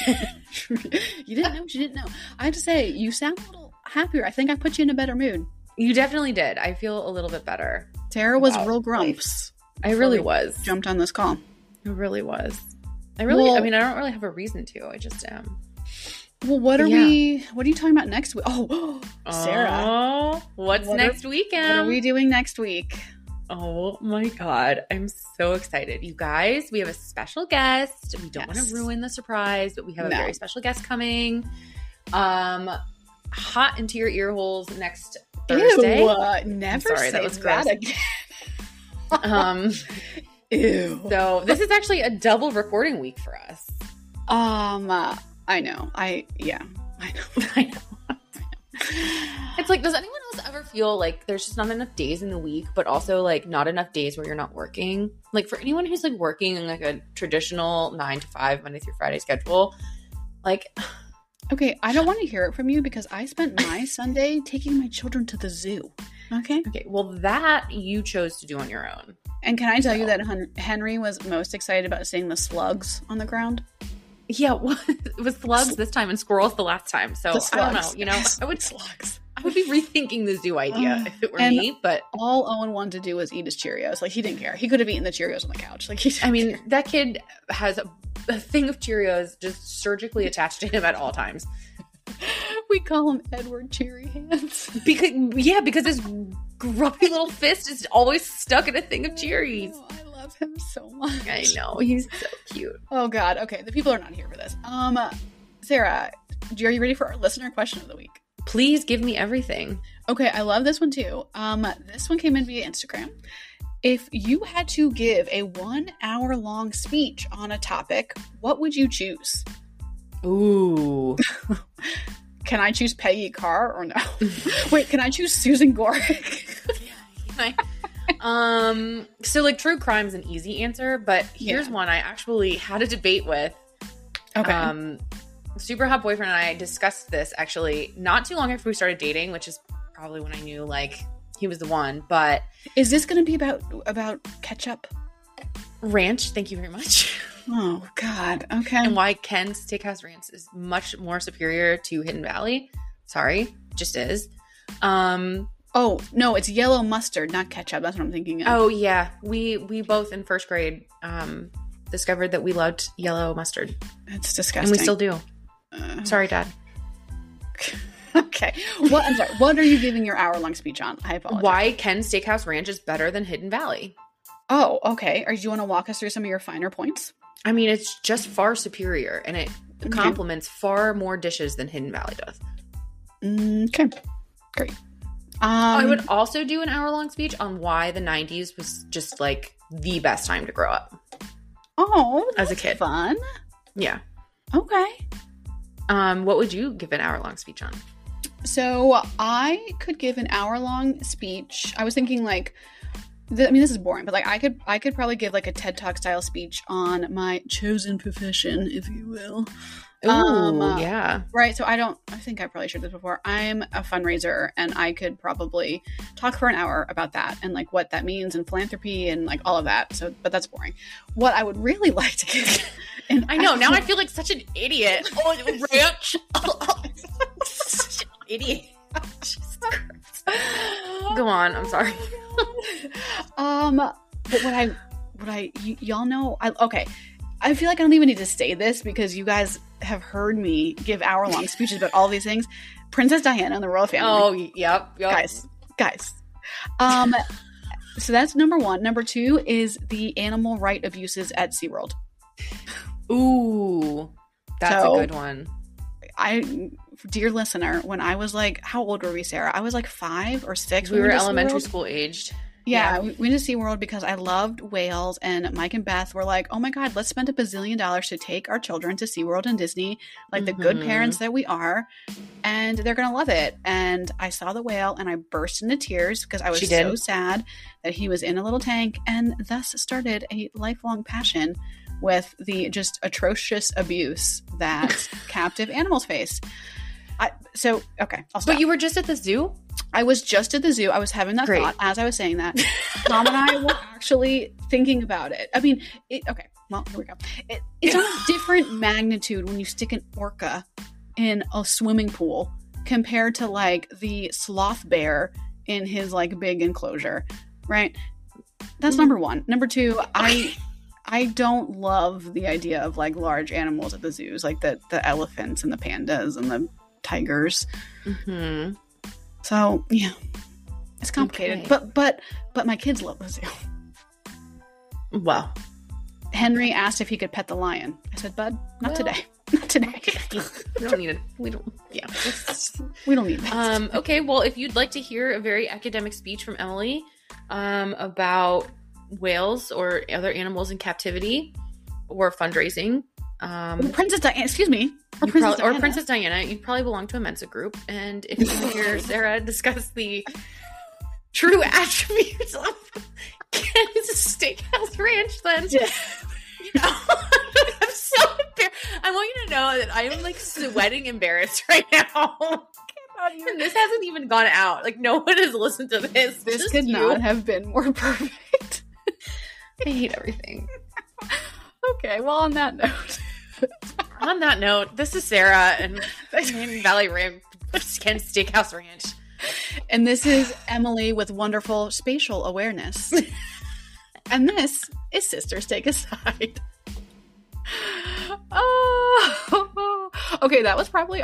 you didn't know you didn't know. I have to say, you sound a little happier. I think I put you in a better mood. You definitely did. I feel a little bit better. Tara was real grumps. I really was. Jumped on this call. I really was. I really. I mean, I don't really have a reason to. I just am. Well, what are Yeah. we? What are you talking about next week? Oh, Sarah, Oh, what's What are- next weekend? what are we doing next week? Oh my god, I'm so excited. You guys, we have a special guest. We don't want to ruin the surprise, but we have a very special guest coming. Um hot into your ear holes next Thursday. Ew, uh, never sorry, say that was gross. again. Um Ew. so this is actually a double recording week for us. Um, uh, I know. I yeah. I know. I know. It's like, does anyone else ever feel like there's just not enough days in the week, but also like not enough days where you're not working. Like for anyone who's like working in like a traditional nine to five Monday through Friday schedule, like Okay, I don't want to hear it from you because I spent my Sunday taking my children to the zoo. Okay. okay, well that you chose to do on your own. And can I tell you that Henry was most excited about seeing the slugs on the ground? Yeah, well, it was slugs this time and squirrels the last time. So I don't know. You know, I would slugs. I would be rethinking the zoo idea Uh, if it were me, but All Owen wanted to do was eat his Cheerios. Like he didn't care. He could have eaten the Cheerios on the couch. Like he. Didn't I mean, care. that kid has a, a thing of Cheerios just surgically attached to him at all times. we call him Edward Cheery Hands. Because yeah, because his grubby little fist is always stuck in a thing of Cheerios. Oh, I love him so much. I know he's so cute. Oh God. Okay, the people are not here for this. Um, Sarah, are you ready for our listener question of the week? Please give me everything. Okay, I love this one too. Um, this one came in via Instagram. If you had to give a one hour long speech on a topic, what would you choose? Ooh, Can I choose Peggy Carr or no? Wait, can I choose Susan Goreck? Um, so like true crime's an easy answer, but here's Yeah. one I actually had a debate with. Okay. Um, super hot boyfriend and I discussed this actually not too long after we started dating, which is probably when I knew like he was the one. But Is this going to be about about ketchup? ranch, thank you very much. Oh God. Okay. and why Ken's Steakhouse Ranch is much more superior to Hidden Valley. Sorry, just is. Um. Oh no, it's yellow mustard, not ketchup. That's what I'm thinking. Of. Oh yeah, we we both in first grade um discovered that we loved yellow mustard, it's disgusting. and we still do. Uh, Sorry, Dad. okay. What? I'm sorry. What are you giving your hour long speech on? I apologize. Why Ken's Steakhouse Ranch is better than Hidden Valley? Oh, okay. Or do you want to walk us through some of your finer points? I mean, it's just far superior, and it Okay. complements far more dishes than Hidden Valley does. Mm, Okay. Great. Um, I would also do an hour long speech on why the 90s was just like the best time to grow up. Oh, As a kid. fun. Yeah. Okay. Um, what would you give an hour long speech on? So I could give an hour long speech. I was thinking like, I mean, this is boring, but like I could, I could probably give like a TED Talk style speech on my chosen profession, if you will. Ooh, Um, uh, yeah. Right. So I don't, I think I probably shared this before. I'm a fundraiser and I could probably talk for an hour about that and like what that means and philanthropy and like all of that. So, but that's boring. What I would really like to give, and I know. Now I feel like such an idiot. Oh, ranch. Such an idiot. Jesus Christ. Go on. I'm sorry. um, but what I, what I, y- y'all know, I, okay. I feel like I don't even need to say this because you guys have heard me give hour long speeches about all these things. Princess Diana and the royal family. Oh, yep. yep. guys guys um so that's number one number two is the animal right abuses at SeaWorld. Ooh, that's So- a good one. i dear listener when i was like how old were we sarah i was like five or six We when were elementary SeaWorld. school aged. yeah, yeah. we went to SeaWorld because i loved whales and mike and beth were like oh my god let's spend a bazillion dollars to take our children to SeaWorld and disney like the good Mhm. parents that we are and they're gonna love it and i saw the whale and i burst into tears because i was so sad that he was in a little tank and thus started a lifelong passion with the just atrocious abuse that captive animals face I, so okay i'll stop But you were just at the zoo? I was just at the zoo. I was having that Great. thought as I was saying that. Tom and I were actually thinking about it. I mean, it, okay, well, here we go. It, it's on a different magnitude when you stick an orca in a swimming pool compared to like the sloth bear in his like big enclosure, right? That's number mm-hmm. one. Number two, I. I don't love the idea of like large animals at the zoos, like the the elephants and the pandas and the tigers. Mm-hmm. So yeah, it's complicated. Okay. But but but my kids love the zoo. Well, Henry asked if he could pet the lion. I said, Bud, not Well- today. Not today. we don't need it. We don't. Yeah. we don't need that. Um, okay, well, if you'd like to hear a very academic speech from Emily um, about whales or other animals in captivity or fundraising, Um, Princess Diana, excuse me. Or Princess prob- or Diana. Princess Diana, you probably belong to a Mensa group. And if you hear Sarah discuss the true attributes of Kansas Steakhouse Ranch, then Yeah. you know, I'm so embarrassed. I want you to know that I am like sweating embarrassed right now. And this hasn't even gone out. Like no one has listened to this. This Just could you. not have been more perfect. I hate everything. okay, well, on that note. On that note, this is Sarah and Valley Rim Kansas Steakhouse Ranch. And this is Emily with wonderful spatial awareness. and this is Sisters Take a Side. Oh, okay, that was probably